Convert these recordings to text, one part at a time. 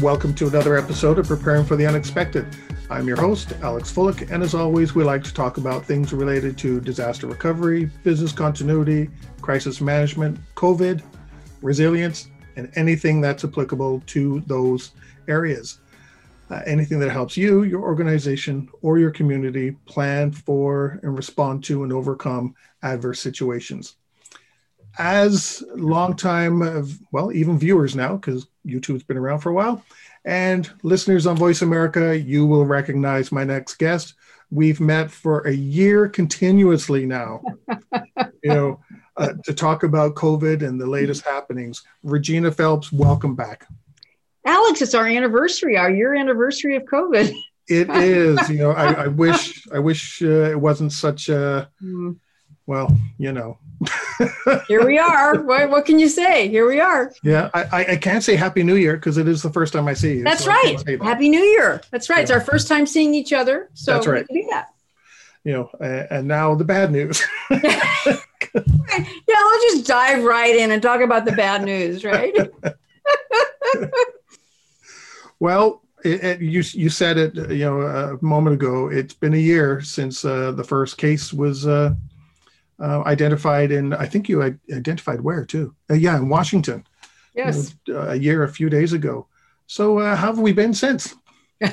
Welcome to another episode of Preparing for the Unexpected. I'm your host, Alex Fullick, and as always, we like to talk about things related to disaster recovery, business continuity, crisis management, COVID, resilience, and anything that's applicable to those areas. Uh, anything that helps you, your organization, or your community plan for and respond to and overcome adverse situations. As longtime, well, even viewers now, because YouTube's been around for a while. And listeners on Voice America, you will recognize my next guest. We've met for a year continuously now, you know, uh, to talk about COVID and the latest happenings. Regina Phelps, welcome back. Alex, it's our anniversary, our year anniversary of COVID. it is, you know, I, I wish, I wish uh, it wasn't such a, mm well, you know. Here we are. What, what, can you say? Here we are. Yeah, I, I can't say Happy New Year because it is the first time I see you. That's so right. That. Happy New Year. That's right. Yeah. It's our first time seeing each other. So That's right. do that. You know, uh, and now the bad news. yeah, let's just dive right in and talk about the bad news, right? well, it, it, you you said it, you know, a moment ago. It's been a year since uh, the first case was uh, uh, identified in, I think you identified where too? Uh, yeah, in Washington. Yes. You know, a year, a few days ago. So uh, how have we been since? you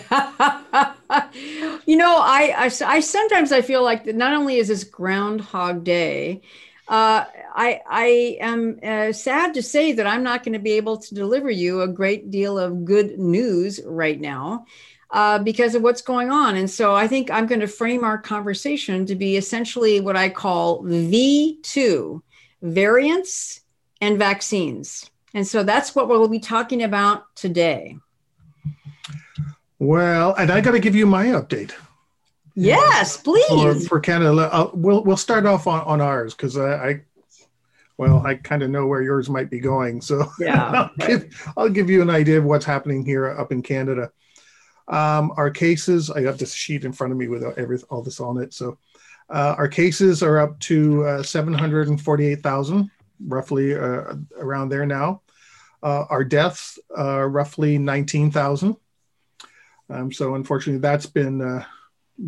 know, I, I, I, sometimes I feel like not only is this Groundhog Day, uh, I, I am uh, sad to say that I'm not going to be able to deliver you a great deal of good news right now uh, because of what's going on. And so I think I'm going to frame our conversation to be essentially what I call V2 variants and vaccines. And so that's what we'll be talking about today. Well, and I got to give you my update. Yes, please. For, for Canada, I'll, we'll we'll start off on, on ours because I, I, well, I kind of know where yours might be going. So yeah, I'll, give, I'll give you an idea of what's happening here up in Canada. Um, our cases, I have this sheet in front of me with every, all this on it. So uh, our cases are up to uh, 748,000, roughly uh, around there now. Uh, our deaths are roughly 19,000. Um, so unfortunately, that's been uh,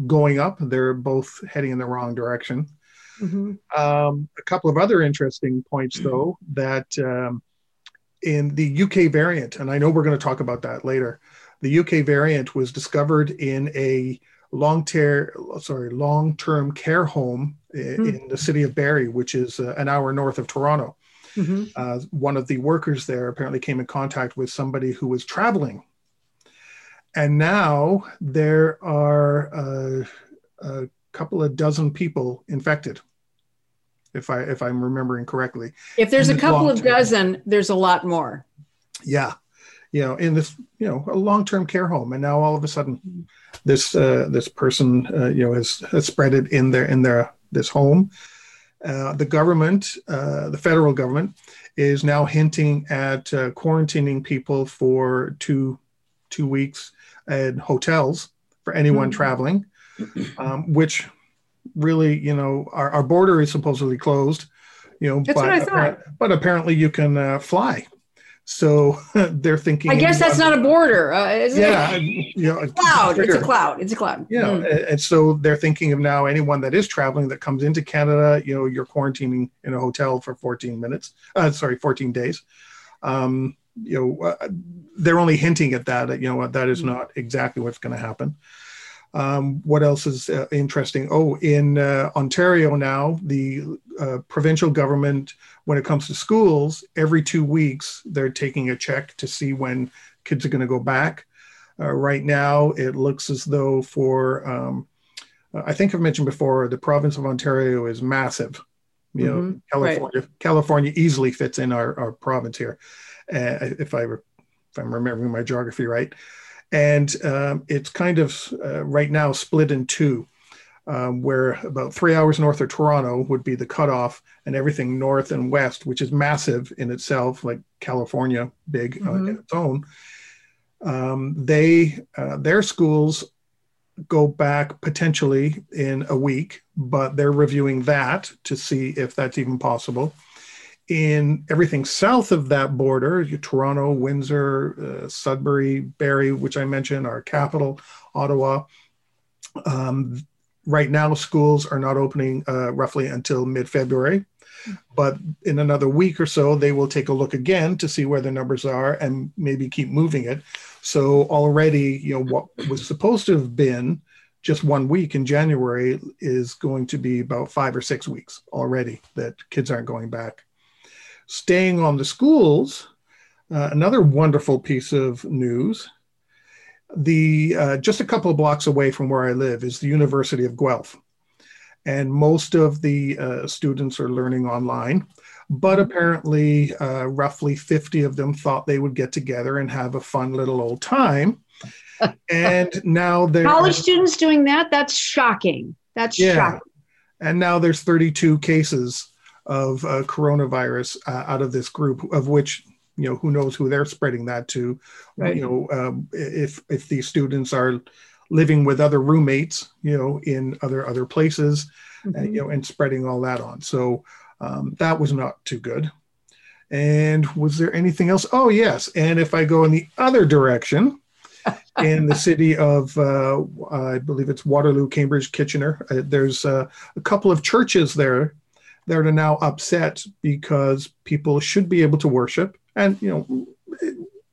going up. They're both heading in the wrong direction. Mm-hmm. Um, a couple of other interesting points, though, that um, in the UK variant, and I know we're going to talk about that later the UK variant was discovered in a long term sorry long term care home mm-hmm. in the city of Barrie, which is uh, an hour north of Toronto. Mm-hmm. Uh, one of the workers there apparently came in contact with somebody who was traveling, and now there are uh, a couple of dozen people infected. If I if I'm remembering correctly, if there's a couple of dozen, there's a lot more. Yeah, you know, in this, you know, a long-term care home, and now all of a sudden, this uh, this person, uh, you know, has, has spread it in their in their this home. Uh, the government, uh, the federal government, is now hinting at uh, quarantining people for two two weeks at hotels for anyone mm-hmm. traveling, um, which really, you know, our, our border is supposedly closed. You know, That's but, but apparently you can uh, fly so they're thinking. I guess that's not a border. Uh, yeah, it? you know, a cloud. It's a cloud. It's a cloud. Yeah, mm. and so they're thinking of now anyone that is traveling that comes into Canada. You know, you're quarantining in a hotel for 14 minutes. Uh, sorry, 14 days. Um, you know, uh, they're only hinting at that. You know, that is mm. not exactly what's going to happen. Um, what else is uh, interesting? Oh, in uh, Ontario now, the uh, provincial government, when it comes to schools, every two weeks they're taking a check to see when kids are going to go back. Uh, right now, it looks as though for, um, I think I've mentioned before, the province of Ontario is massive. You know, mm-hmm. California, right. California easily fits in our, our province here. uh, if I if I'm remembering my geography right, and um, it's kind of uh, right now split in two. Um, where about three hours north of Toronto would be the cutoff, and everything north and west, which is massive in itself, like California, big uh, mm-hmm. uh, in its own. Um, they uh, their schools go back potentially in a week, but they're reviewing that to see if that's even possible. In everything south of that border, Toronto, Windsor, uh, Sudbury, Barrie, which I mentioned, our capital, Ottawa. Um, right now, schools are not opening uh, roughly until mid February. But in another week or so, they will take a look again to see where the numbers are and maybe keep moving it. So already, you know, what was supposed to have been just one week in January is going to be about five or six weeks already that kids aren't going back. Staying on the schools, uh, another wonderful piece of news. The uh, just a couple of blocks away from where I live is the University of Guelph, and most of the uh, students are learning online. But apparently, uh, roughly 50 of them thought they would get together and have a fun little old time. and now they're college students doing that. That's shocking. That's yeah. shocking. And now there's 32 cases of uh, coronavirus uh, out of this group, of which you know who knows who they're spreading that to. Right. You know, um, if if these students are living with other roommates, you know, in other other places, mm-hmm. and, you know, and spreading all that on. So um, that was not too good. And was there anything else? Oh, yes. And if I go in the other direction, in the city of, uh, I believe it's Waterloo, Cambridge, Kitchener, uh, there's uh, a couple of churches there that are now upset because people should be able to worship. And, you know,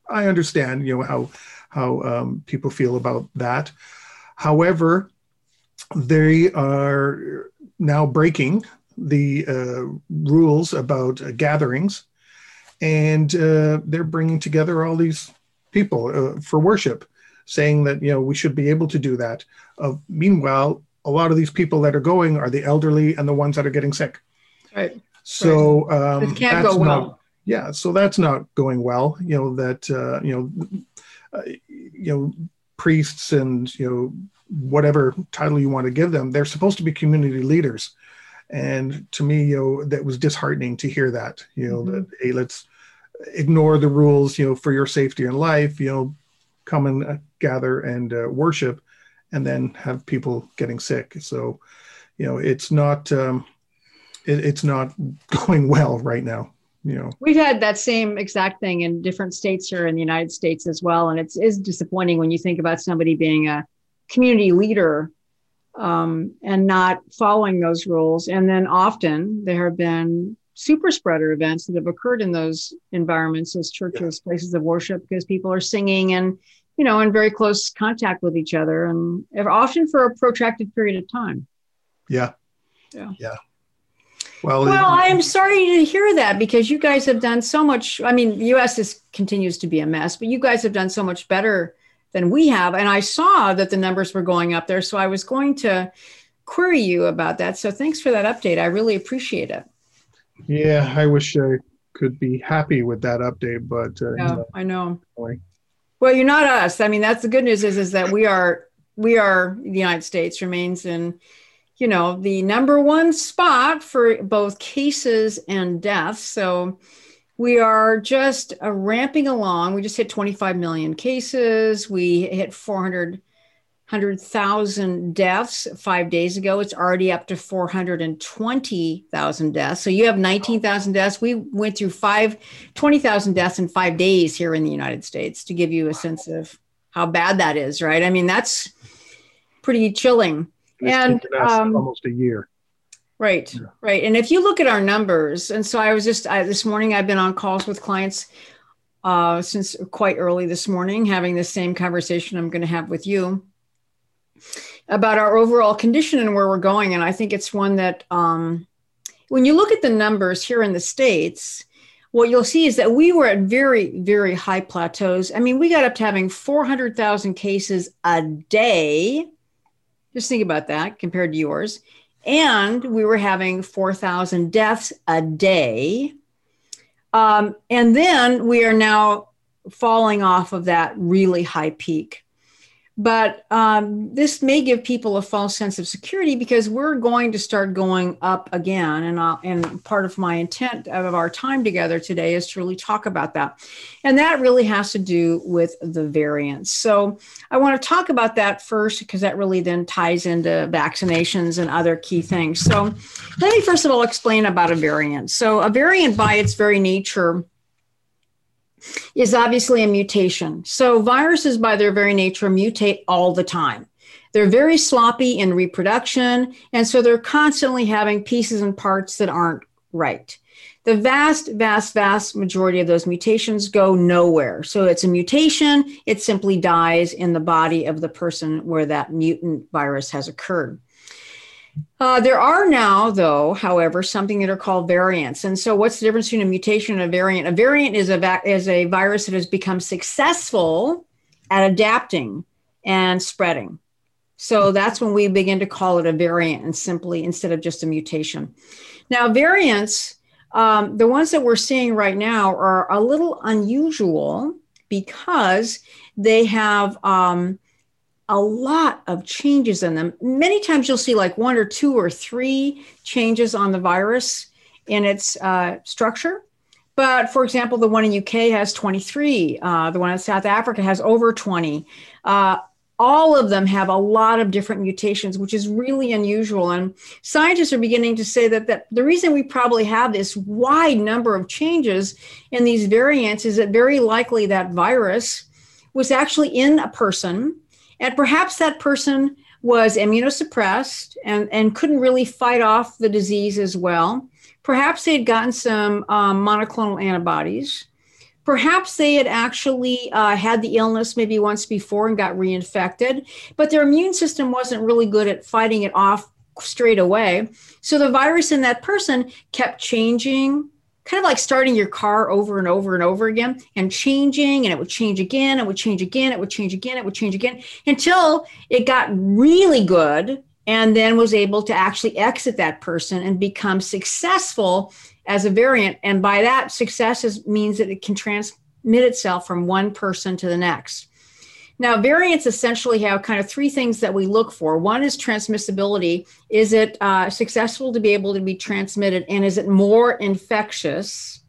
I understand, you know, how, how um, people feel about that. However, they are now breaking the uh, rules about uh, gatherings, and uh, they're bringing together all these people uh, for worship, saying that you know we should be able to do that. meanwhile, a lot of these people that are going are the elderly and the ones that are getting sick. Right. So right. Um, it can't go well. Not, yeah, so that's not going well. You know that uh, you know uh, you know priests and you know whatever title you want to give them, they're supposed to be community leaders and to me you know that was disheartening to hear that you know mm-hmm. that hey let's ignore the rules you know for your safety and life you know come and uh, gather and uh, worship and then have people getting sick so you know it's not um, it, it's not going well right now you know we've had that same exact thing in different states here in the united states as well and it's is disappointing when you think about somebody being a community leader um, and not following those rules. And then often there have been super spreader events that have occurred in those environments as churches, yeah. places of worship, because people are singing and, you know, in very close contact with each other and often for a protracted period of time. Yeah. Yeah. Yeah. Well, well, I'm sorry to hear that because you guys have done so much. I mean, the U.S. is continues to be a mess, but you guys have done so much better than we have. And I saw that the numbers were going up there. So I was going to query you about that. So thanks for that update. I really appreciate it. Yeah, I wish I could be happy with that update, but uh, yeah, I know. Well, you're not us. I mean, that's the good news is is that we are we are the United States remains in you know the number one spot for both cases and deaths. So we are just uh, ramping along. We just hit 25 million cases. We hit 400 100,000 deaths five days ago. It's already up to 420,000 deaths. So you have 19,000 deaths. We went through five, 20,000 deaths in five days here in the United States to give you a sense of how bad that is, right? I mean, that's pretty chilling. And um, almost a year. Right, yeah. right. And if you look at our numbers, and so I was just I, this morning, I've been on calls with clients uh, since quite early this morning, having the same conversation I'm going to have with you about our overall condition and where we're going. And I think it's one that, um, when you look at the numbers here in the States, what you'll see is that we were at very, very high plateaus. I mean, we got up to having 400,000 cases a day. Just think about that compared to yours. And we were having 4,000 deaths a day. Um, and then we are now falling off of that really high peak. But um, this may give people a false sense of security because we're going to start going up again. And, I'll, and part of my intent of our time together today is to really talk about that. And that really has to do with the variants. So I want to talk about that first because that really then ties into vaccinations and other key things. So let me first of all explain about a variant. So a variant, by its very nature, is obviously a mutation. So viruses, by their very nature, mutate all the time. They're very sloppy in reproduction, and so they're constantly having pieces and parts that aren't right. The vast, vast, vast majority of those mutations go nowhere. So it's a mutation, it simply dies in the body of the person where that mutant virus has occurred. Uh, there are now, though, however, something that are called variants. And so, what's the difference between a mutation and a variant? A variant is a va- is a virus that has become successful at adapting and spreading. So that's when we begin to call it a variant, and simply instead of just a mutation. Now, variants, um, the ones that we're seeing right now, are a little unusual because they have. Um, a lot of changes in them. Many times you'll see like one or two or three changes on the virus in its uh, structure. But for example, the one in UK has 23. Uh, the one in South Africa has over 20. Uh, all of them have a lot of different mutations, which is really unusual. And scientists are beginning to say that, that the reason we probably have this wide number of changes in these variants is that very likely that virus was actually in a person and perhaps that person was immunosuppressed and, and couldn't really fight off the disease as well. Perhaps they had gotten some um, monoclonal antibodies. Perhaps they had actually uh, had the illness maybe once before and got reinfected, but their immune system wasn't really good at fighting it off straight away. So the virus in that person kept changing, kind of like starting your car over and over and over again and changing and it would change again it would change again it would change again it would change again until it got really good and then was able to actually exit that person and become successful as a variant. And by that success is, means that it can transmit itself from one person to the next now, variants essentially have kind of three things that we look for. One is transmissibility. Is it uh, successful to be able to be transmitted? And is it more infectious?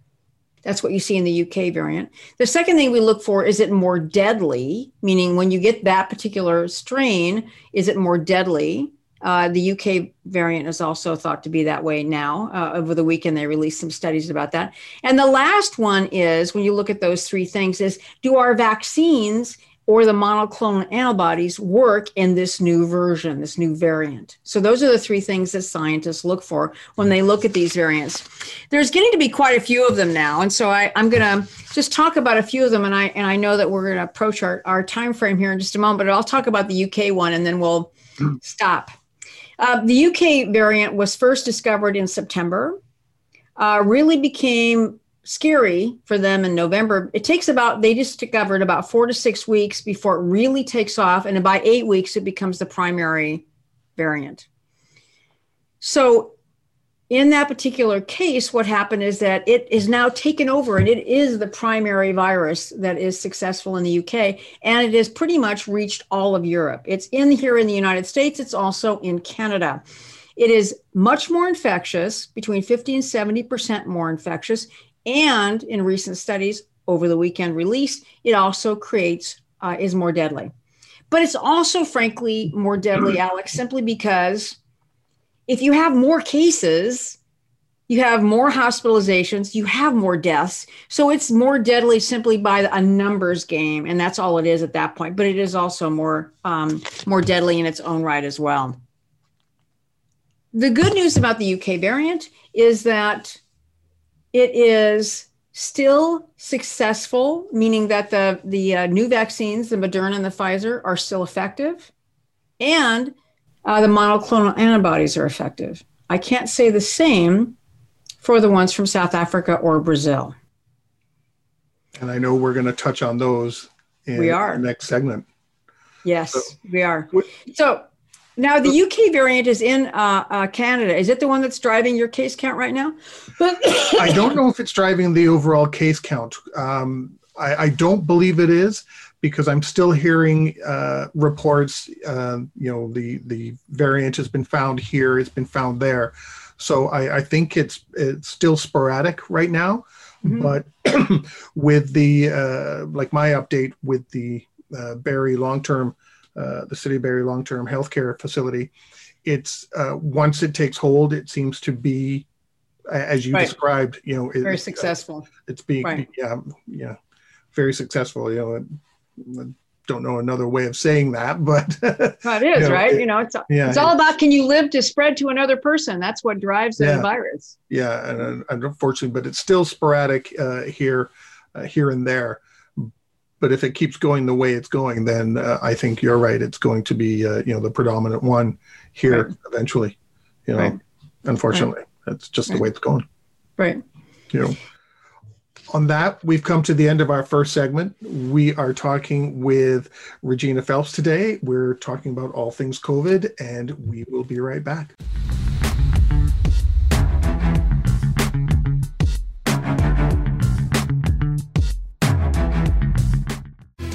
That's what you see in the UK variant. The second thing we look for is it more deadly? Meaning, when you get that particular strain, is it more deadly? Uh, the UK variant is also thought to be that way now. Uh, over the weekend, they released some studies about that. And the last one is when you look at those three things: is do our vaccines or the monoclonal antibodies work in this new version, this new variant. So, those are the three things that scientists look for when they look at these variants. There's getting to be quite a few of them now. And so, I, am going to just talk about a few of them. And I, and I know that we're going to approach our, our time frame here in just a moment, but I'll talk about the UK one and then we'll stop. Uh, the UK variant was first discovered in September, uh, really became scary for them in November. It takes about, they just discovered about four to six weeks before it really takes off. And by eight weeks, it becomes the primary variant. So, in that particular case, what happened is that it is now taken over and it is the primary virus that is successful in the UK. And it has pretty much reached all of Europe. It's in here in the United States, it's also in Canada. It is much more infectious, between 50 and 70% more infectious and in recent studies over the weekend released, it also creates uh, is more deadly. But it's also, frankly, more deadly, Alex, simply because if you have more cases, you have more hospitalizations, you have more deaths. So it's more deadly simply by a numbers game, and that's all it is at that point. But it is also more um, more deadly in its own right as well. The good news about the UK variant is that it is still successful, meaning that the, the uh, new vaccines, the Moderna and the Pfizer, are still effective, and uh, the monoclonal antibodies are effective. I can't say the same for the ones from South Africa or Brazil. And I know we're going to touch on those in we are. the next segment. Yes, so, we are. So Now, the UK variant is in uh, uh, Canada. Is it the one that's driving your case count right now? I don't know if it's driving the overall case count. Um, I, I, don't believe it is because I'm still hearing uh, reports. Uh, you know, the the variant has been found here, it's been found there. So I, I think it's it's still sporadic right now. Mm-hmm. But with the uh, like my update with the uh, Barrie long term, uh, the City of Barrie long term healthcare facility, it's uh, once it takes hold, it seems to be as you right. described. You know, very successful. it's being right. yeah yeah very successful. You know, I don't know another way of saying that, but well, it is you know, right. It, you know, it's yeah, it's all about can you live to spread to another person? That's what drives the virus. Yeah, and, and, unfortunately, but it's still sporadic uh, here, uh, here and there. But if it keeps going the way it's going, then uh, I think you're right. It's going to be uh, you know the predominant one here right. eventually. You know, right. unfortunately, right. that's just the way it's going. Right. You know on that, we've come to the end of our first segment. We are talking with Regina Phelps today. We're talking about all things COVID, and we will be right back.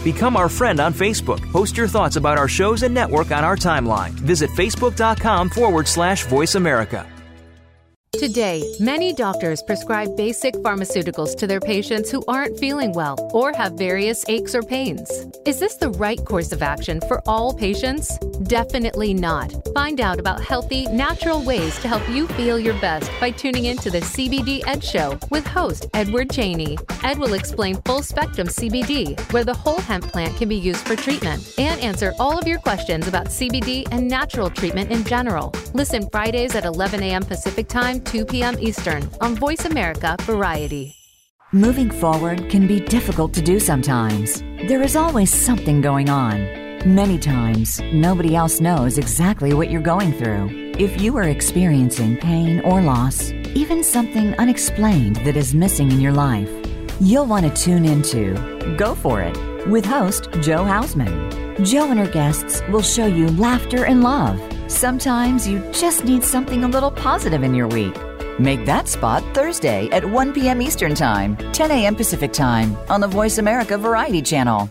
Become our friend on Facebook. Post your thoughts about our shows and network on our timeline. Visit facebook.com forward slash voice America. Today, many doctors prescribe basic pharmaceuticals to their patients who aren't feeling well or have various aches or pains. Is this the right course of action for all patients? Definitely not. Find out about healthy, natural ways to help you feel your best by tuning in to the CBD Ed Show with host Edward Cheney. Ed will explain full spectrum CBD, where the whole hemp plant can be used for treatment, and answer all of your questions about CBD and natural treatment in general. Listen Fridays at 11 a.m. Pacific Time 2 p.m. Eastern on Voice America Variety. Moving forward can be difficult to do sometimes. There is always something going on. Many times, nobody else knows exactly what you're going through. If you are experiencing pain or loss, even something unexplained that is missing in your life, you'll want to tune into Go For It with host Joe Hausman. Joe and her guests will show you laughter and love. Sometimes you just need something a little positive in your week. Make that spot Thursday at 1 p.m. Eastern Time, 10 a.m. Pacific Time on the Voice America Variety Channel.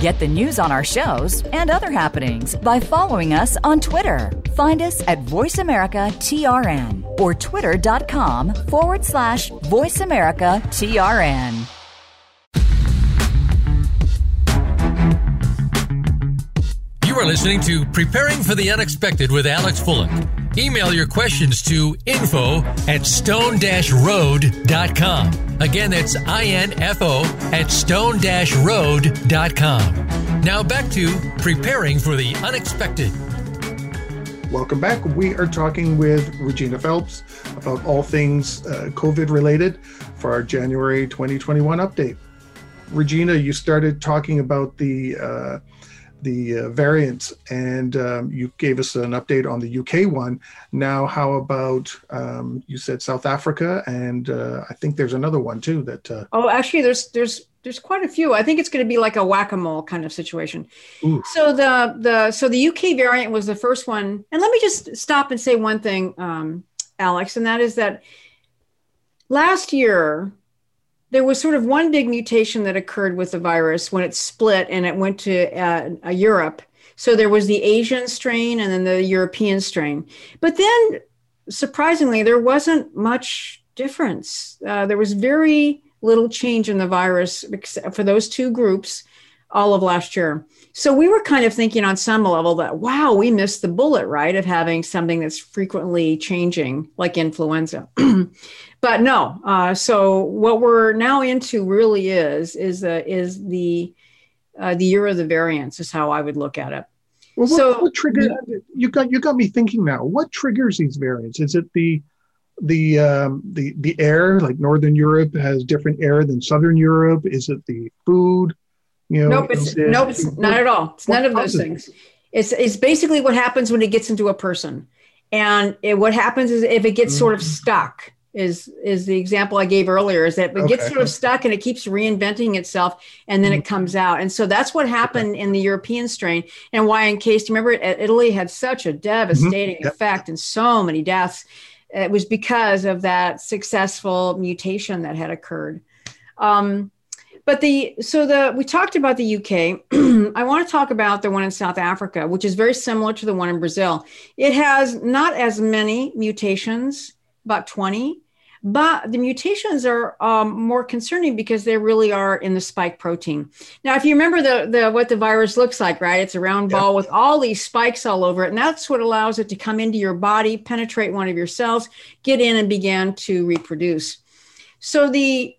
Get the news on our shows and other happenings by following us on Twitter. Find us at VoiceAmericaTRN or twitter.com forward slash VoiceAmericaTRN. You are listening to Preparing for the Unexpected with Alex Fullick. Email your questions to info at stone-road.com. Again, that's info at stone-road.com. Now back to preparing for the unexpected. Welcome back. We are talking with Regina Phelps about all things uh, COVID related for our January 2021 update. Regina, you started talking about the uh, the uh, variants, and um, you gave us an update on the UK one. Now, how about um, you said South Africa, and uh, I think there's another one too. That uh, oh, actually, there's there's there's quite a few. I think it's going to be like a whack a mole kind of situation. Ooh. So the the so the UK variant was the first one, and let me just stop and say one thing, um, Alex, and that is that last year there was sort of one big mutation that occurred with the virus when it split and it went to uh, Europe. So there was the Asian strain and then the European strain. But then, surprisingly, there wasn't much difference. Uh, there was very little change in the virus for those two groups all of last year. So we were kind of thinking on some level that, wow, we missed the bullet, right, of having something that's frequently changing like influenza. but no. Uh, so what we're now into really is is the is the uh, the year of the variants is how I would look at it. Well, what, so what trigger you got you got me thinking now. What triggers these variants? Is it the the um, the the air? Like Northern Europe has different air than Southern Europe. Is it the food? You know, nope, it's, it, nope, it's not at all. It's none of those things. It's it's basically what happens when it gets into a person, and it, what happens is if it gets mm-hmm. sort of mm. stuck is is the example I gave earlier is that it okay. gets sort of stuck and it keeps reinventing itself and then mm-hmm. it comes out. And so that's what happened okay. in the European strain and why in case you remember Italy had such a devastating mm-hmm. yep. effect and so many deaths. It was because of that successful mutation that had occurred. Um, but the so the we talked about the UK. I want to talk about the one in South Africa, which is very similar to the one in Brazil. It has not as many mutations about 20. But the mutations are um, more concerning because they really are in the spike protein. Now, if you remember the, the what the virus looks like, right? It's a round ball with all these spikes all over it, and that's what allows it to come into your body, penetrate one of your cells, get in, and begin to reproduce. So the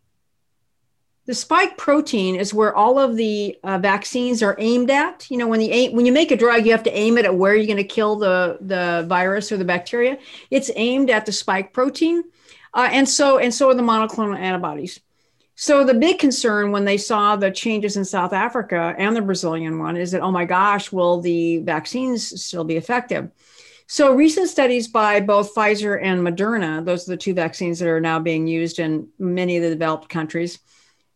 the spike protein is where all of the uh, vaccines are aimed at. You know, when you when you make a drug, you have to aim it at where you're going to kill the the virus or the bacteria. It's aimed at the spike protein, uh, and so and so are the monoclonal antibodies. So the big concern when they saw the changes in South Africa and the Brazilian one is that oh my gosh, will the vaccines still be effective? So recent studies by both Pfizer and Moderna, those are the two vaccines that are now being used in many of the developed countries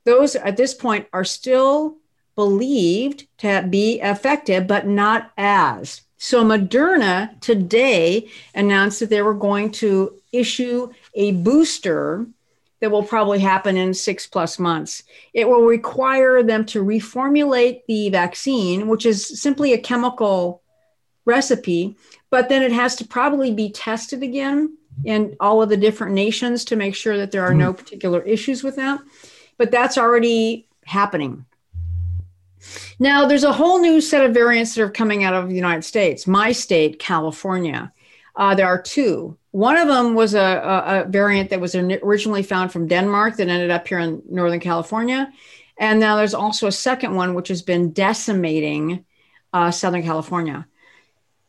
those at this point are still believed to be effective, but not as. So Moderna today announced that they were going to issue a booster that will probably happen in six plus months. It will require them to reformulate the vaccine, which is simply a chemical recipe, but then it has to probably be tested again in all of the different nations to make sure that there are no hmm. particular issues with that but that's already happening. Now, there's a whole new set of variants that are coming out of the United States. My state, California, uh, there are two. One of them was a, a, a, variant that was originally found from Denmark that ended up here in Northern California. And now there's also a second one, which has been decimating uh, Southern California.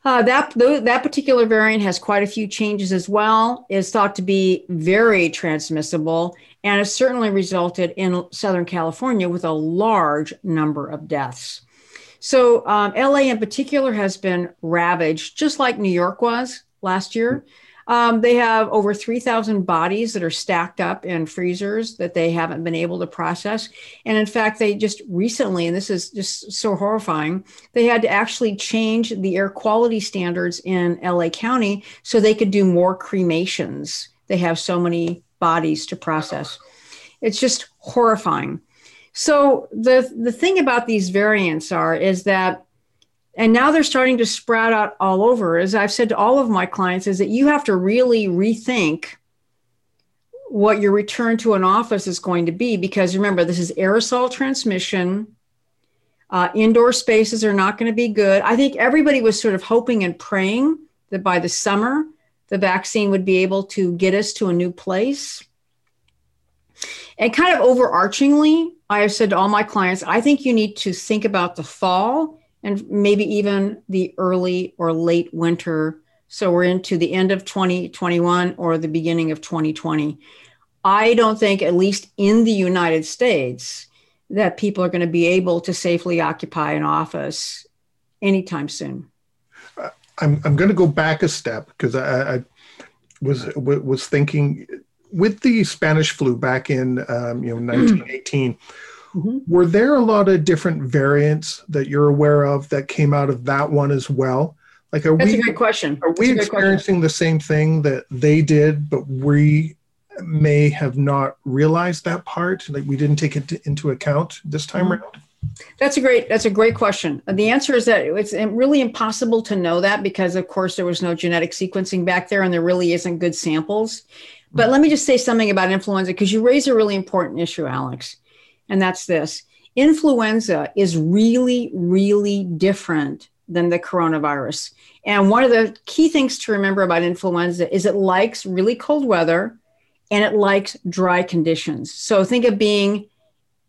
Uh, that that particular variant has quite a few changes as well. Is thought to be very transmissible, and has certainly resulted in Southern California with a large number of deaths. So, um, LA in particular has been ravaged, just like New York was last year. Um, they have over 3,000 bodies that are stacked up in freezers that they haven't been able to process. And in fact, they just recently, and this is just so horrifying, they had to actually change the air quality standards in LA County so they could do more cremations. They have so many bodies to process. It's just horrifying. So the the thing about these variants are is that and now they're starting to sprout out all over as I've said to all of my clients is that you have to really rethink what your return to an office is going to be because remember this is aerosol transmission uh, indoor spaces are not going to be good. I think everybody was sort of hoping and praying that by the summer the vaccine would be able to get us to a new place. And kind of overarchingly, I have said to all my clients, I think you need to think about the fall and maybe even the early or late winter. So we're into the end of 2021 or the beginning of 2020. I don't think, at least in the United States, that people are going to be able to safely occupy an office anytime soon. I'm I'm going to go back a step because I, I, was was thinking with the Spanish flu back in um, you know 1918. Mm-hmm. Were there a lot of different variants that you're aware of that came out of that one as well? Like, are That's we? a good question. Are we experiencing question. the same thing that they did, but we may have not realized that part? Like, we didn't take it into account this time mm-hmm. around. That's a great. That's a great question. The answer is that it's really impossible to know that because, of course, there was no genetic sequencing back there, and there really isn't good samples. But let me just say something about influenza because you raise a really important issue, Alex, and that's this: influenza is really, really different than the coronavirus. And one of the key things to remember about influenza is it likes really cold weather and it likes dry conditions. So think of being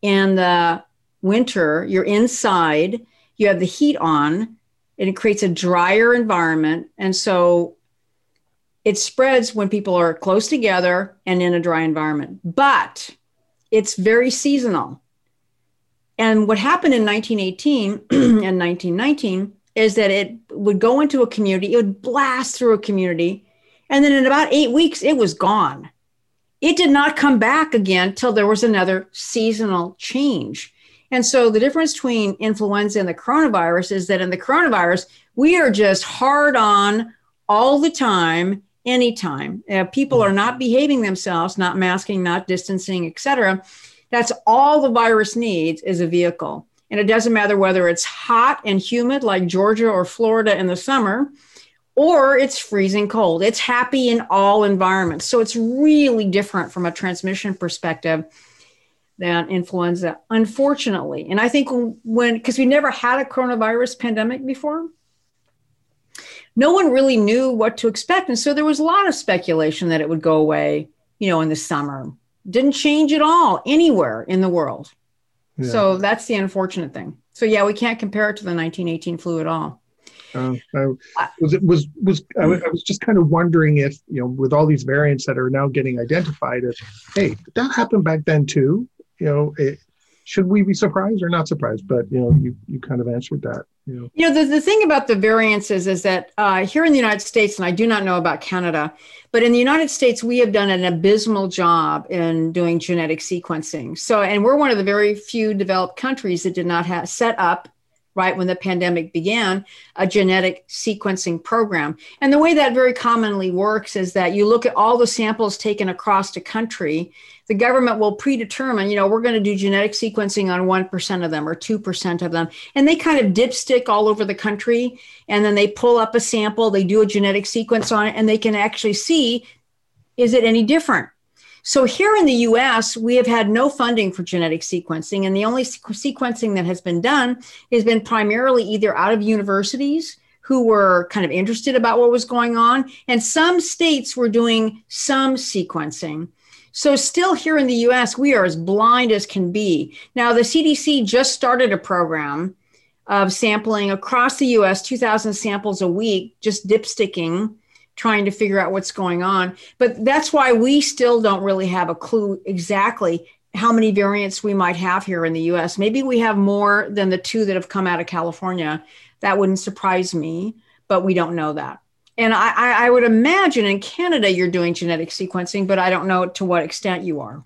in the winter, you're inside, you have the heat on, and it creates a drier environment. And so it spreads when people are close together and in a dry environment, but it's very seasonal. And what happened in 1918 and 1919 is that it would go into a community, it would blast through a community, and then in about eight weeks, it was gone. It did not come back again till there was another seasonal change. And so the difference between influenza and the coronavirus is that in the coronavirus, we are just hard on all the time, anytime. Uh, people are not behaving themselves, not masking, not distancing, etc. That's all the virus needs is a vehicle. And it doesn't matter whether it's hot and humid like Georgia or Florida in the summer, or it's freezing cold. It's happy in all environments. So it's really different from a transmission perspective than influenza, unfortunately. And I think when, because we never had a coronavirus pandemic before, no one really knew what to expect. And so there was a lot of speculation that it would go away, you know, in the summer. Didn't change at all anywhere in the world. Yeah. So that's the unfortunate thing. So yeah, we can't compare it to the 1918 flu at all. Uh, I was it was was I, was just kind of wondering if you know with all these variants that are now getting identified, if hey, did that happened back then too? You know, it, should we be surprised or not surprised? But you know, you you kind of answered that. You know, you know the, the thing about the variances is that uh, here in the United States, and I do not know about Canada, but in the United States, we have done an abysmal job in doing genetic sequencing. So, and we're one of the very few developed countries that did not have set up right when the pandemic began, a genetic sequencing program. And the way that very commonly works is that you look at all the samples taken across the country. The government will predetermine, you know, we're going to do genetic sequencing on 1% of them or 2% of them. And they kind of dipstick all over the country. And then they pull up a sample, they do a genetic sequence on it, and they can actually see is it any different? So here in the US, we have had no funding for genetic sequencing. And the only sequencing that has been done has been primarily either out of universities who were kind of interested about what was going on, and some states were doing some sequencing. So, still here in the US, we are as blind as can be. Now, the CDC just started a program of sampling across the US, 2,000 samples a week, just dipsticking trying to figure out what's going on. But that's why we still don't really have a clue exactly how many variants we might have here in the US. Maybe we have more than the two that have come out of California. That wouldn't surprise me, but we don't know that. And I, I would imagine in Canada you're doing genetic sequencing, but I don't know to what extent you are.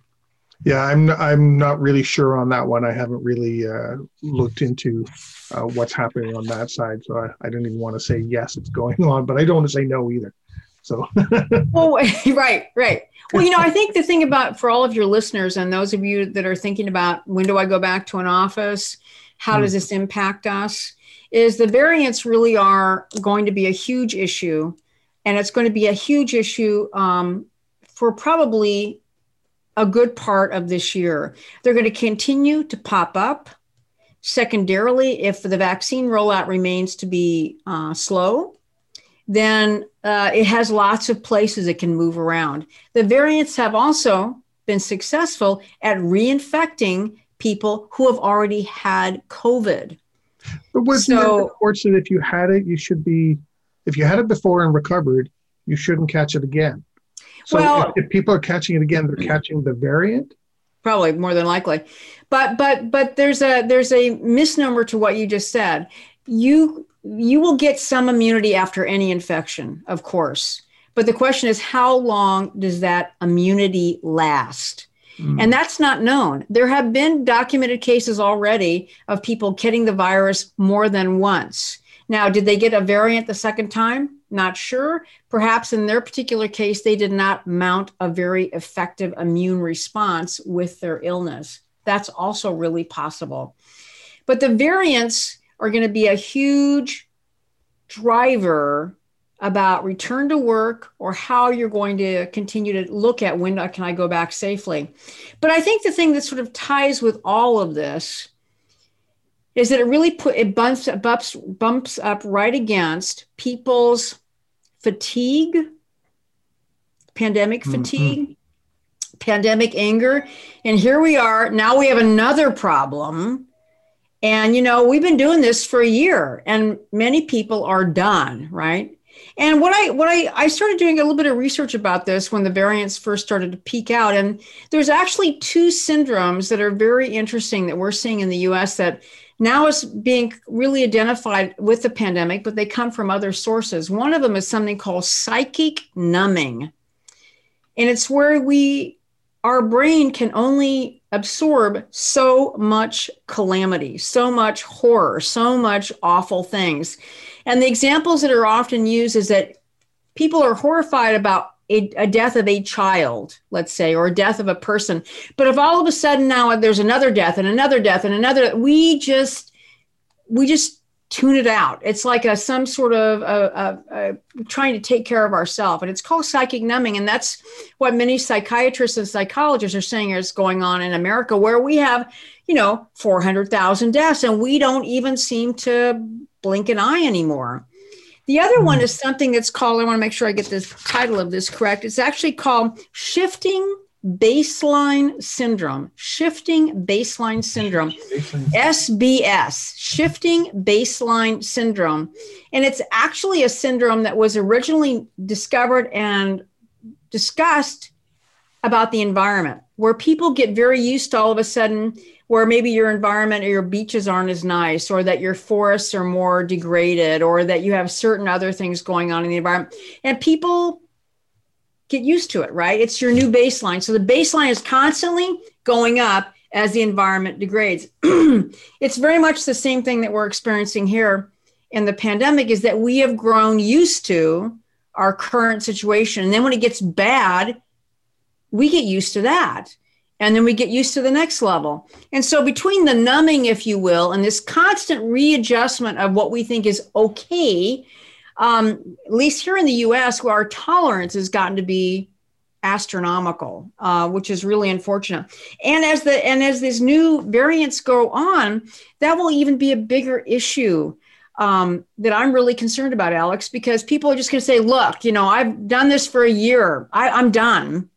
Yeah, I'm I'm not really sure on that one. I haven't really uh, looked into uh, what's happening on that side, so I, I don't even want to say yes, it's going on, but I don't want to say no either. So, well, right, right. Well, you know, I think the thing about for all of your listeners and those of you that are thinking about when do I go back to an office, how mm. does this impact us, is the variants really are going to be a huge issue, and it's going to be a huge issue um, for probably a good part of this year. They're going to continue to pop up. Secondarily, if the vaccine rollout remains to be uh, slow, then uh, it has lots of places it can move around. The variants have also been successful at reinfecting people who have already had COVID. But wasn't so, reports that if you had it, you should be, if you had it before and recovered, you shouldn't catch it again. So well, if, if people are catching it again, they're catching the variant. Probably more than likely, but but but there's a there's a misnomer to what you just said. You you will get some immunity after any infection, of course. But the question is, how long does that immunity last? Mm. And that's not known. There have been documented cases already of people getting the virus more than once. Now, did they get a variant the second time? Not sure. Perhaps in their particular case, they did not mount a very effective immune response with their illness. That's also really possible. But the variants are going to be a huge driver about return to work or how you're going to continue to look at when can I go back safely. But I think the thing that sort of ties with all of this is that it really put it bumps bumps bumps up right against people's fatigue, pandemic mm-hmm. fatigue, mm-hmm. pandemic anger, and here we are. Now we have another problem. And you know, we've been doing this for a year and many people are done, right? And what I what I I started doing a little bit of research about this when the variants first started to peak out, and there's actually two syndromes that are very interesting that we're seeing in the U.S. that now is being really identified with the pandemic, but they come from other sources. One of them is something called psychic numbing, and it's where we our brain can only absorb so much calamity, so much horror, so much awful things. And the examples that are often used is that people are horrified about a, a, death of a child, let's say, or a death of a person. But if all of a sudden now there's another death and another death and another, we just we just tune it out. It's like a some sort of a, a, trying to take care of ourselves, and it's called psychic numbing. And that's what many psychiatrists and psychologists are saying is going on in America, where we have, you know, four hundred thousand deaths, and we don't even seem to blink an eye anymore. The other one hmm. is something that's called. I want to make sure I get the title of this correct. It's actually called shifting baseline syndrome, shifting baseline syndrome, SBS, shifting baseline syndrome. And it's actually a syndrome that was originally discovered and discussed about the environment, where people get very used to all of a sudden where maybe your environment or your beaches aren't as nice, or that your forests are more degraded, or that you have certain other things going on in the environment. And people get used to it, right? It's your new baseline. So the baseline is constantly going up as the environment degrades. it's very much the same thing that we're experiencing here in the pandemic is that we have grown used to our current situation. And then when it gets bad, we get used to that. And then we get used to the next level. And so, between the numbing, if you will, and this constant readjustment of what we think is okay um, at least here in the US, where our tolerance has gotten to be astronomical, uh, which is really unfortunate. And as the and as these new variants go on, that will even be a bigger issue um, that I'm really concerned about, Alex, because people are just going to say, "Look, you know, I've done this for a year. I, I'm done."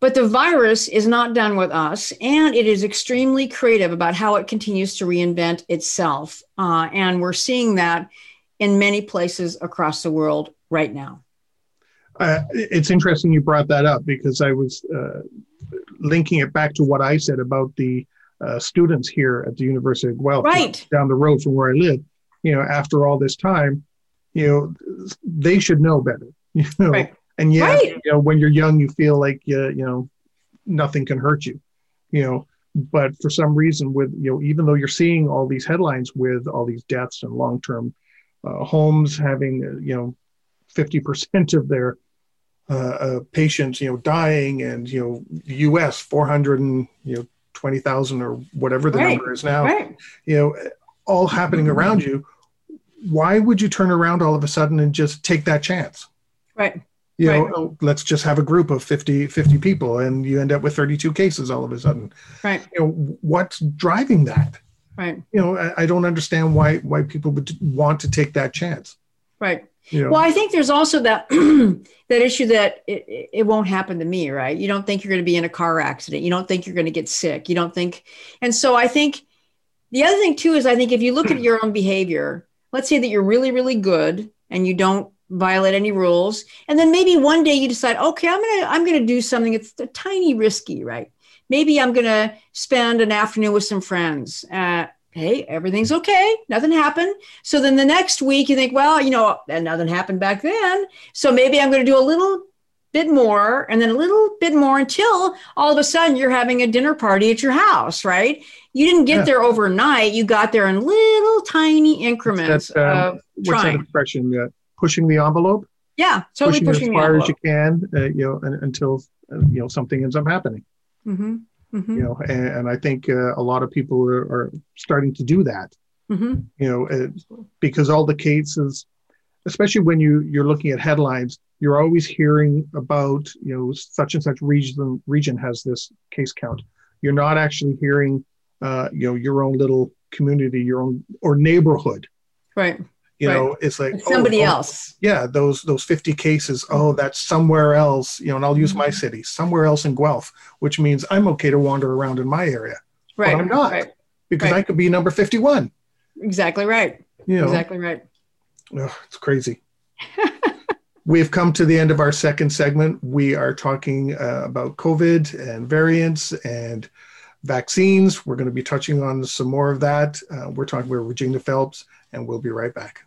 But the virus is not done with us, and it is extremely creative about how it continues to reinvent itself. Uh, and we're seeing that in many places across the world right now. Uh, it's interesting you brought that up because I was uh, linking it back to what I said about the uh, students here at the University of Guelph, right down the road from where I live. You know, after all this time, you know, they should know better. You know, right. And yet, right. you know, when you're young, you feel like uh, you know nothing can hurt you. You know, but for some reason, with you know, even though you're seeing all these headlines with all these deaths and long-term uh, homes having uh, you know 50% of their uh, uh, patients you know dying and you know us 400 and you know 20000 or whatever the right. number is now right. you know all happening around you why would you turn around all of a sudden and just take that chance right you know right. let's just have a group of 50 50 people and you end up with 32 cases all of a sudden right you know what's driving that Right. You know, I, I don't understand why why people would want to take that chance. Right. You know? Well, I think there's also that that issue that it, it won't happen to me, right? You don't think you're going to be in a car accident. You don't think you're going to get sick. You don't think, and so I think the other thing too is I think if you look at your own behavior, let's say that you're really really good and you don't violate any rules, and then maybe one day you decide, okay, I'm gonna I'm gonna do something that's a tiny risky, right? maybe I'm going to spend an afternoon with some friends. Uh, hey, everything's okay. Nothing happened. So then the next week you think, well, you know, and nothing happened back then. So maybe I'm going to do a little bit more and then a little bit more until all of a sudden you're having a dinner party at your house, right? You didn't get yeah. there overnight. You got there in little tiny increments um, of what's trying. that expression? Uh, pushing the envelope. Yeah, totally pushing, pushing as far as you can, uh, you know, until uh, you know something ends up happening. Mm-hmm. Mm-hmm. You know, and, and I think uh, a lot of people are, are, starting to do that. Mm-hmm. You know, uh, because all the cases, especially when you you're looking at headlines, you're always hearing about you know such and such region region has this case count. You're not actually hearing uh, you know your own little community, your own or neighborhood. Right you right. know it's like somebody oh, else yeah those those 50 cases oh that's somewhere else you know and i'll use mm-hmm. my city somewhere else in guelph which means i'm okay to wander around in my area right but i'm not right. because right. i could be number 51 exactly right you know, exactly right oh, it's crazy We've come to the end of our second segment. We are talking uh, about COVID and variants and vaccines. We're going to be touching on some more of that. Uh, we're talking with Regina Phelps, and we'll be right back.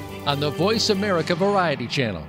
on the Voice America Variety Channel.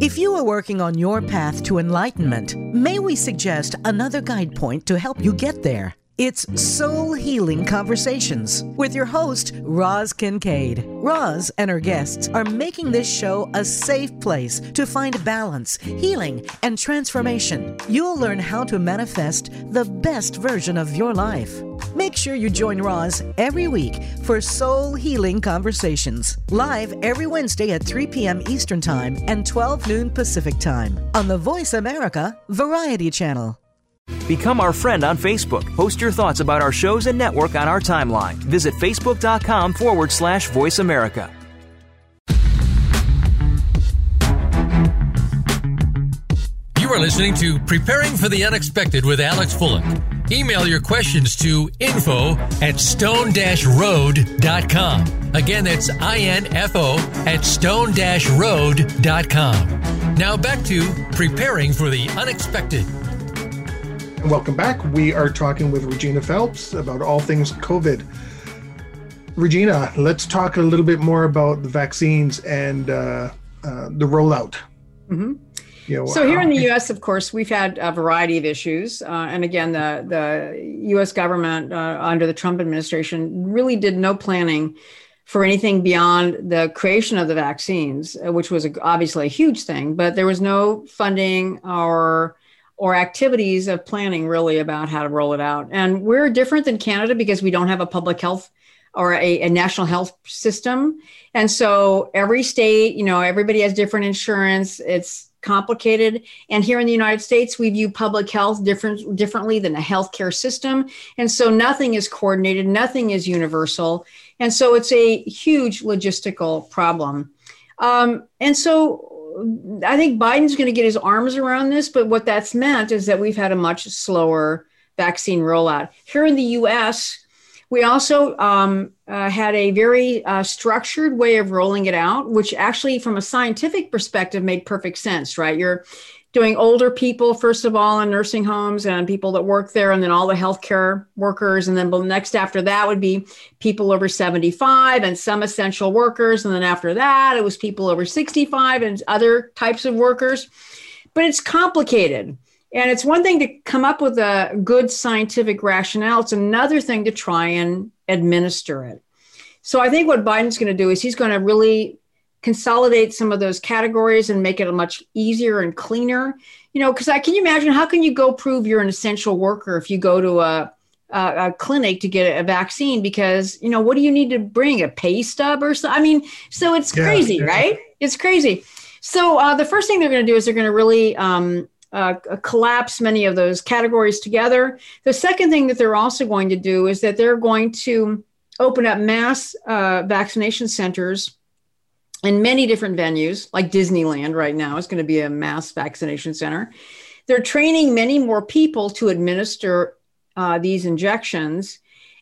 If you are working on your path to enlightenment, may we suggest another guide point to help you get there? It's Soul Healing Conversations with your host, Roz Kincaid. Roz and her guests are making this show a safe place to find balance, healing, and transformation. You'll learn how to manifest the best version of your life. Make sure you join Roz every week for Soul Healing Conversations, live every Wednesday at 3 p.m. Eastern Time and 12 noon Pacific Time on the Voice America Variety Channel. Become our friend on Facebook. Post your thoughts about our shows and network on our timeline. Visit facebook.com forward slash voice America. You are listening to Preparing for the Unexpected with Alex Fullick. Email your questions to info at stone-road.com. Again, that's I-N-F-O at stone-road.com. Now back to Preparing for the Unexpected. Welcome back. We are talking with Regina Phelps about all things COVID. Regina, let's talk a little bit more about the vaccines and uh, uh, the rollout. Mm-hmm. You know, so here in the U.S., of course, we've had a variety of issues, uh, and again, the the U.S. government uh, under the Trump administration really did no planning for anything beyond the creation of the vaccines, uh, which was obviously a huge thing. But there was no funding or or activities of planning really about how to roll it out. And we're different than Canada because we don't have a public health or a, a, national health system. And so every state, you know, everybody has different insurance. It's complicated. And here in the United States, we view public health different differently than a healthcare system. And so nothing is coordinated, nothing is universal. And so it's a huge logistical problem. Um, and so I think Biden's going to get his arms around this, but what that's meant is that we've had a much slower vaccine rollout. Here in the US, we also um, uh, had a very uh, structured way of rolling it out, which actually, from a scientific perspective, made perfect sense, right? You're doing older people, first of all, in nursing homes and people that work there, and then all the healthcare workers. And then next after that would be people over 75 and some essential workers. And then after that, it was people over 65 and other types of workers. But it's complicated. And it's one thing to come up with a good scientific rationale, it's another thing to try and administer it. So I think what Biden's going to do is he's going to really consolidate some of those categories and make it a much easier and cleaner. You know, because I can you imagine how can you go prove you're an essential worker if you go to a a, a clinic to get a vaccine because you know what do you need to bring a pay stub or something? I mean, so it's yeah, crazy, yeah. right? It's crazy. So uh, the first thing they're going to do is they're going to really um, uh, collapse many of those categories together. The second thing that they're also going to do is that they're going to open up mass uh, vaccination centers in many different venues, like Disneyland right now is going to be a mass vaccination center. They're training many more people to administer uh, these injections.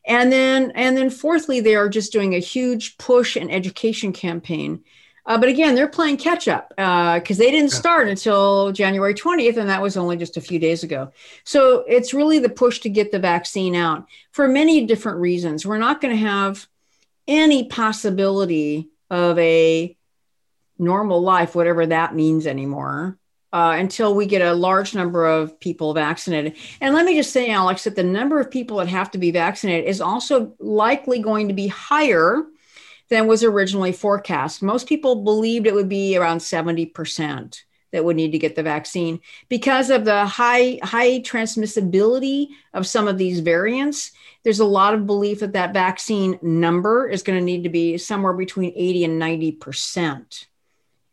And then, and then fourthly, they are just doing a huge push and education campaign uh, but again, they're playing catch up because uh, they didn't start until January 20th, and that was only just a few days ago. So it's really the push to get the vaccine out for many different reasons. We're not going to have any possibility of a normal life, whatever that means anymore, uh, until we get a large number of people vaccinated. And let me just say, Alex, that the number of people that have to be vaccinated is also likely going to be higher than was originally forecast. Most people believed it would be around 70% that would need to get the vaccine because of the high high transmissibility of some of these variants. There's a lot of belief that that vaccine number is going to need to be somewhere between 80 and 90%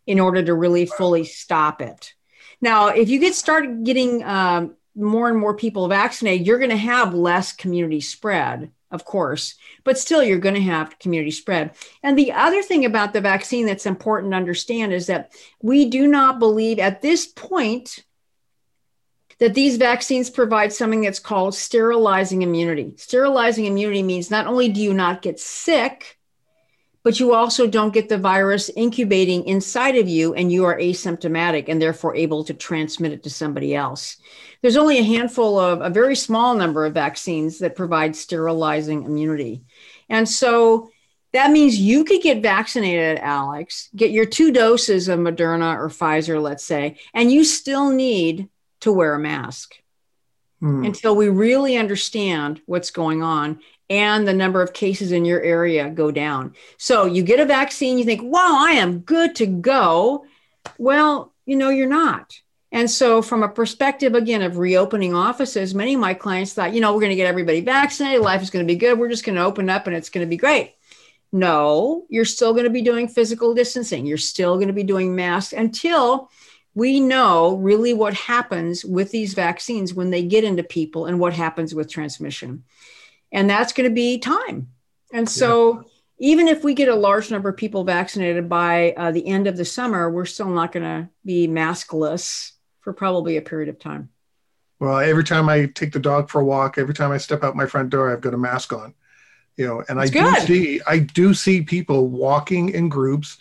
in order to really fully stop it. Now, if you get started getting um, more and more people vaccinated, you're going to have less community spread, of course, but still you're going to have community spread. And the other thing about the vaccine that's important to understand is that we do not believe at this point that these vaccines provide something that's called sterilizing immunity. Sterilizing immunity means not only do you not get sick, but you also don't get the virus incubating inside of you and you are asymptomatic and therefore able to transmit it to somebody else. There's only a handful of a very small number of vaccines that provide sterilizing immunity. And so that means you could get vaccinated, Alex, get your two doses of Moderna or Pfizer, let's say, and you still need to wear a mask. Hmm. Until we really understand what's going on and the number of cases in your area go down. So you get a vaccine, you think, wow, I am good to go. Well, you know, you're not. And so, from a perspective again of reopening offices, many of my clients thought, you know, we're going to get everybody vaccinated, life is going to be good, we're just going to open up and it's going to be great. No, you're still going to be doing physical distancing, you're still going to be doing masks until we know really what happens with these vaccines when they get into people and what happens with transmission and that's going to be time. And so, yeah. even if we get a large number of people vaccinated by uh, the end of the summer, we're still not going to be maskless for probably a period of time. Well, every time I take the dog for a walk, every time I step out my front door, I've got a mask on. You know, and That's I good. do see I do see people walking in groups,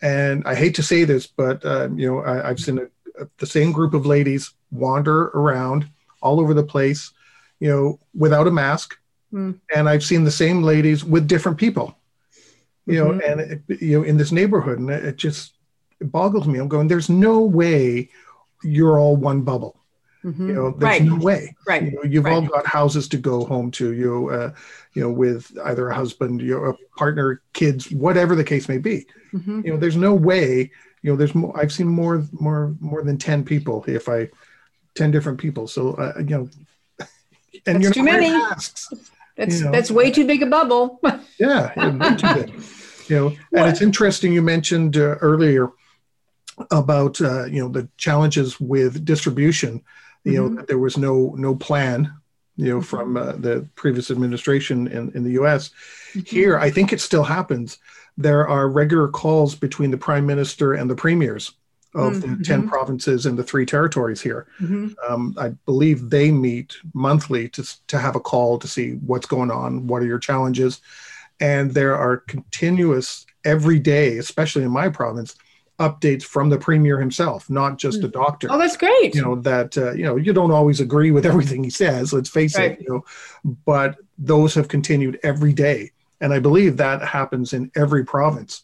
and I hate to say this, but uh, you know, I, have seen a, a, the same group of ladies wander around all over the place, you know, without a mask, Mm. And I've seen the same ladies with different people, you know, mm-hmm. and it, you know, in this neighborhood, and it just it boggles me. I'm going, there's no way you're all one bubble. Mm-hmm. You know, there's right. no way. Right. You know, you've right. all got houses to go home to. You, uh, you know, with either a husband, you know, a partner, kids, whatever the case may be. Mm-hmm. You know, there's no way. You know, there's more. I've seen more, more, more than ten people. If I, ten different people. So, uh, you know, and That's you're too many. Masks. That's you know, that's way too big a bubble. yeah, way too big. You know, and what? it's interesting you mentioned uh, earlier about uh, you know the challenges with distribution. You mm-hmm. know that there was no no plan. You know, from uh, the previous administration in, in the U.S. Mm-hmm. Here, I think it still happens. There are regular calls between the prime minister and the premiers of mm-hmm. the 10 provinces and the three territories here. Mm-hmm. Um, I believe they meet monthly to, to have a call to see what's going on, what are your challenges. And there are continuous, every day, especially in my province, updates from the premier himself, not just a mm. doctor. Oh, that's great. You know that uh, you know you don't always agree with everything he says. Let's face right. it. You know, but those have continued every day, and I believe that happens in every province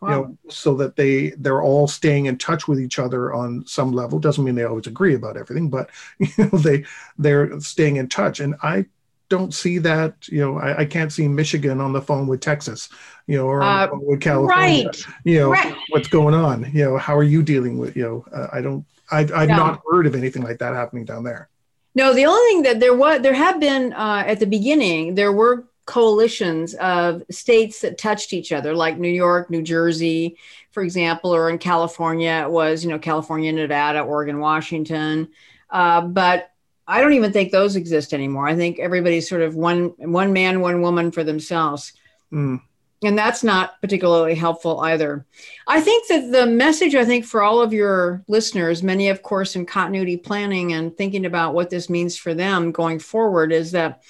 wow. you know, so that they they're all staying in touch with each other on some level. Doesn't mean they always agree about everything, but you know, they they're staying in touch. And I don't see that. You know, I, I can't see Michigan on the phone with Texas, you know, or uh, with California. Right. You know, right. what's going on? You know, how are you dealing with? You know, uh, I don't. I, I've no. not heard of anything like that happening down there. No, the only thing that there was, there have been uh, at the beginning, there were coalitions of states that touched each other, like New York, New Jersey, for example, or in California, it was, you know, California, Nevada, Oregon, Washington. Uh, but I don't even think those exist anymore. I think everybody's sort of one one man, one woman for themselves. Mm. And that's not particularly helpful either. I think that the message, I think, for all of your listeners, many, of course, in continuity planning and thinking about what this means for them going forward, is that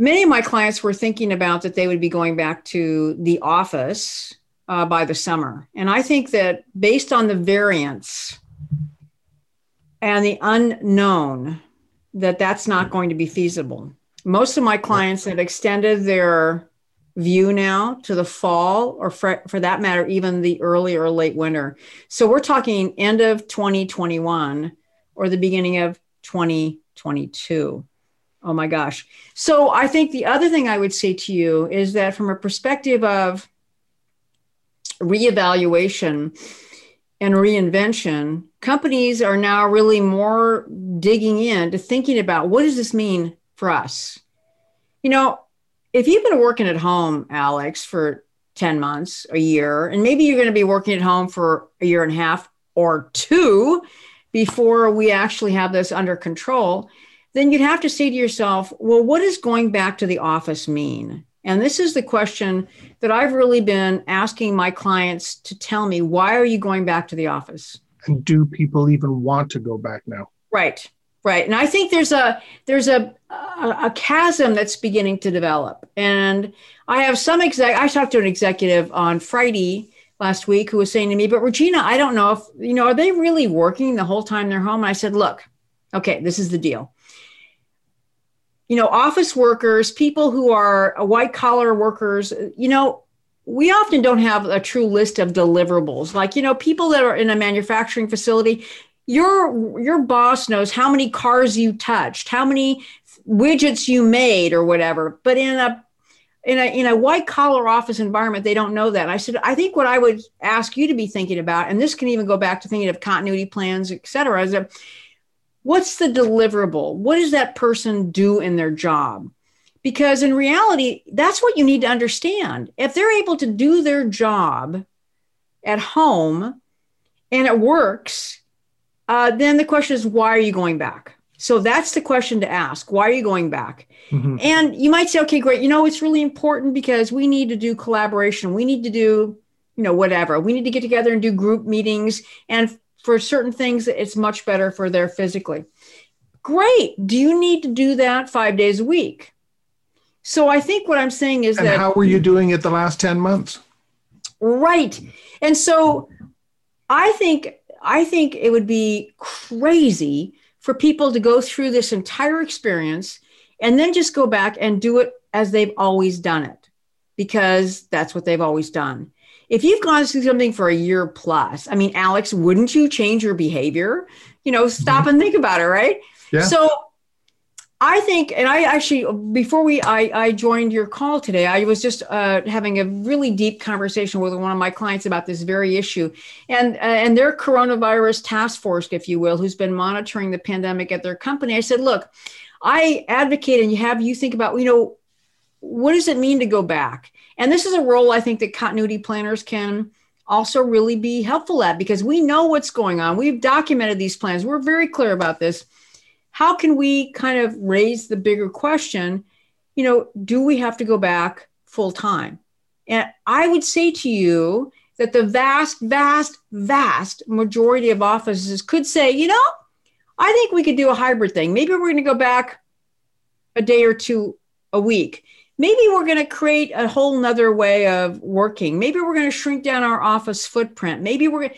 many of my clients were thinking about that they would be going back to the office uh, by the summer. And I think that based on the variants and the unknown, that that's not going to be feasible. Most of my clients have extended their view now to the fall, or for, for that matter, even the early or late winter. So we're talking end of 2021 or the beginning of 2022. Oh my gosh. So I think the other thing I would say to you is that from a perspective of reevaluation and reinvention, companies are now really more digging in to thinking about what does this mean for us? You know, if you've been working at home, Alex, for 10 months, a year, and maybe you're going to be working at home for a year and a half or two before we actually have this under control, then you'd have to say to yourself, well, what does going back to the office mean? And this is the question that I've really been asking my clients to tell me why are you going back to the office? And do people even want to go back now? Right. Right. And I think there's a there's a a, chasm that's beginning to develop. And I have some exec I talked to an executive on Friday last week who was saying to me, but Regina, I don't know if, you know, are they really working the whole time they're home? And I said, look, okay, this is the deal you know, office workers, people who are uh, white collar workers, uh, you know, we often don't have a true list of deliverables. Like, you know, people that are in a manufacturing facility, your your boss knows how many cars you touched, how many widgets you made or whatever. But in a in a in a white collar office environment, they don't know that. And I said, I think what I would ask you to be thinking about, and this can even go back to thinking of continuity plans, et cetera, is that what's the deliverable? What does that person do in their job? Because in reality, that's what you need to understand. If they're able to do their job at home and it works, uh, then the question is, why are you going back? So that's the question to ask. Why are you going back? Mm-hmm. And you might say, okay, great. You know, it's really important because we need to do collaboration. We need to do, you know, whatever. We need to get together and do group meetings. And for certain things, it's much better for their physically. Great. Do you need to do that five days a week? So I think what I'm saying is and that. How were you doing it the last 10 months? Right. And so I think I think it would be crazy for people to go through this entire experience and then just go back and do it as they've always done it because that's what they've always done if you've gone through something for a year plus, I mean, Alex, wouldn't you change your behavior? You know, stop mm-hmm. and think about it, right? Yeah. So I think, and I actually, before we, I, I joined your call today, I was just uh, having a really deep conversation with one of my clients about this very issue, and uh, and their coronavirus task force, if you will, who's been monitoring the pandemic at their company. I said, look, I advocate and you have you think about, you know, what does it mean to go back? And this is a role I think that continuity planners can also really be helpful at because we know what's going on. We've documented these plans. We're very clear about this. How can we kind of raise the bigger question? You know, do we have to go back full time? And I would say to you that the vast, vast, vast majority of offices could say, you know, I think we could do a hybrid thing. Maybe we're going to go back a day or two a week maybe we're going to create a whole nother way of working. Maybe we're going to shrink down our office footprint. Maybe we're going to,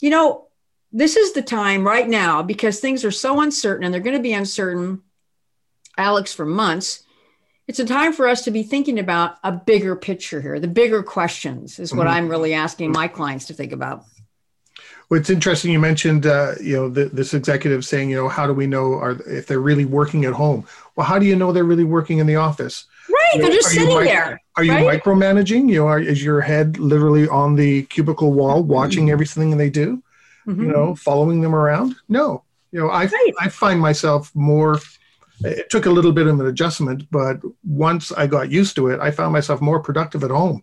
you know, this is the time right now because things are so uncertain and they're going to be uncertain, Alex, for months. It's a time for us to be thinking about a bigger picture here. The bigger questions is what mm-hmm. I'm really asking my clients to think about. Well, it's interesting you mentioned, uh, you know, the, this executive saying, you know, how do we know are, if they're really working at home? Well, how do you know they're really working in the office? Right, you know, they're just sitting there. Are you right? micromanaging? You know, are, is your head literally on the cubicle wall, mm-hmm. watching everything they do? Mm-hmm. You know, following them around? No. You know, I right. I find myself more. It took a little bit of an adjustment, but once I got used to it, I found myself more productive at home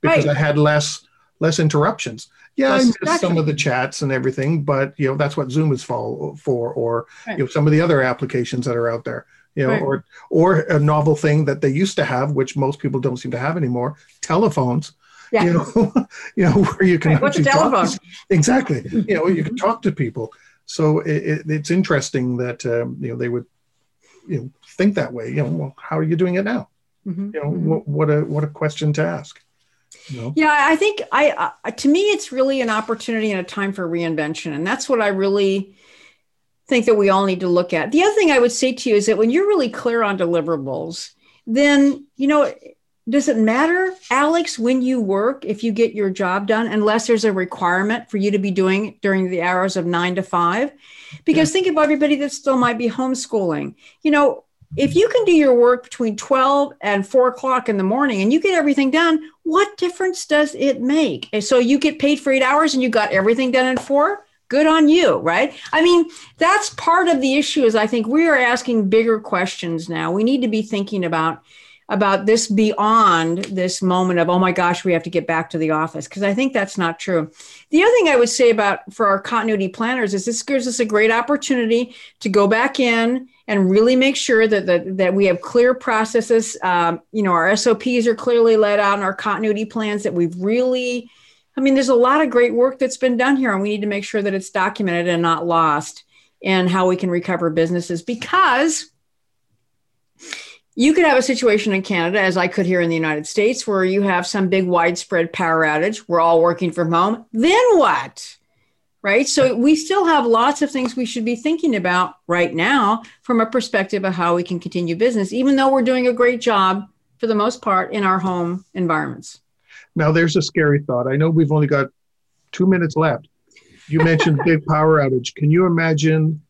because right. I had less less interruptions. Yeah, I miss some of the chats and everything, but you know that's what Zoom is for, for or right. you know some of the other applications that are out there. You know, right. or or a novel thing that they used to have, which most people don't seem to have anymore, telephones. Yeah. You know, you know where you can right. What's a telephone? To, exactly. you know, you can talk to people. So it, it, it's interesting that um, you know they would you know think that way. You know, well, how are you doing it now? Mm-hmm. You know, mm-hmm. what, what a what a question to ask. Yeah, I think I uh, to me it's really an opportunity and a time for reinvention, and that's what I really think that we all need to look at. The other thing I would say to you is that when you're really clear on deliverables, then you know does it matter, Alex, when you work, if you get your job done, unless there's a requirement for you to be doing during the hours of nine to five? Because yeah. think about everybody that still might be homeschooling. You know, if you can do your work between 12 and 4 o'clock in the morning and you get everything done, what difference does it make? And so you get paid for eight hours and you got everything done in four? Good on you, right? I mean, that's part of the issue is I think we are asking bigger questions now. We need to be thinking about about this beyond this moment of oh my gosh we have to get back to the office because i think that's not true the other thing i would say about for our continuity planners is this gives us a great opportunity to go back in and really make sure that that, that we have clear processes um, you know our sops are clearly laid out in our continuity plans that we've really i mean there's a lot of great work that's been done here and we need to make sure that it's documented and not lost and how we can recover businesses because you could have a situation in Canada, as I could here in the United States, where you have some big widespread power outage. We're all working from home. Then what? Right. So we still have lots of things we should be thinking about right now from a perspective of how we can continue business, even though we're doing a great job for the most part in our home environments. Now, there's a scary thought. I know we've only got two minutes left. You mentioned big power outage. Can you imagine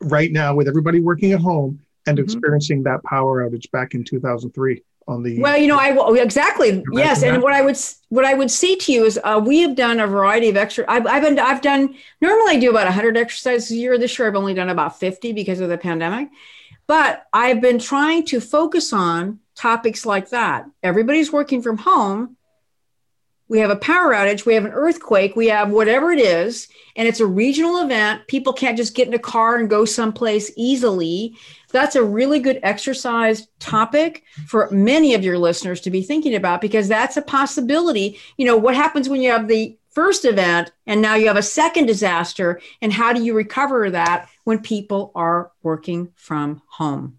right now with everybody working at home and mm-hmm. experiencing that power outage back in 2003 on the well you know i exactly. Yes and what i would what i would say to you is uh, we have done a variety of extra I've, I've been i've done normally i do about 100 exercises a year. This year i've only done about 50 because of the pandemic. But i've been trying to focus on topics like that. Everybody's working from home. We have a power outage, we have an earthquake, we have whatever it is, and it's a regional event. People can't just get in a car and go someplace easily. That's a really good exercise topic for many of your listeners to be thinking about because that's a possibility. You know, what happens when you have the first event and now you have a second disaster, and how do you recover that when people are working from home?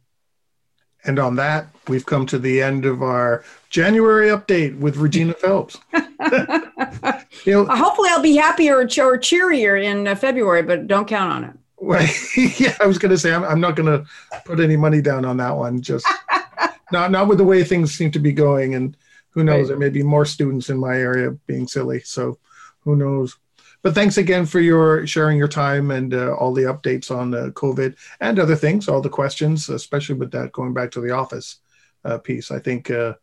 And on that, we've come to the end of our January update with Regina Phelps. you know, Hopefully, I'll be happier or, cheerier in February, but don't count on it. Well, yeah, I was going to say I'm, I'm not going to put any money down on that one. Just not not with the way things seem to be going, and who knows? Right. There may be more students in my area being silly, so who knows? But thanks again for your sharing your time and uh, all the updates on uh, COVID and other things, all the questions, especially with that going back to the office uh, piece. I think uh,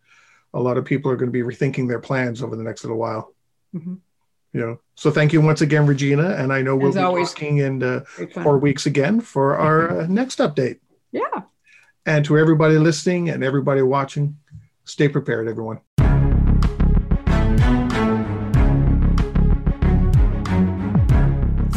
a lot of people are going to be rethinking their plans over the next little while. Mm-hmm. You know, so thank you once again, Regina. And I know we'll As be always, talking in uh, four weeks again for our uh, next update. Yeah. And to everybody listening and everybody watching, stay prepared, everyone.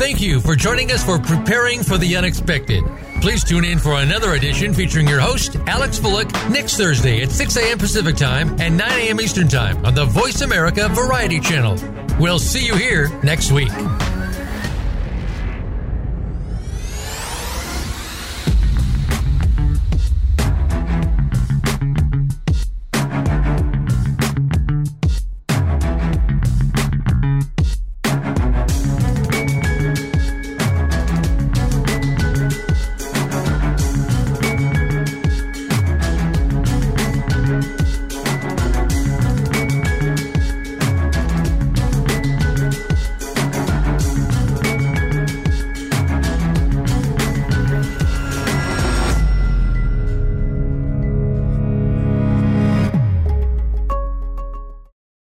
Thank you for joining us for Preparing for the Unexpected. Please tune in for another edition featuring your host, Alex Fullick, next Thursday at 6 a.m. Pacific Time and 9 a.m. Eastern Time on the Voice America Variety Channel. We'll see you here next week.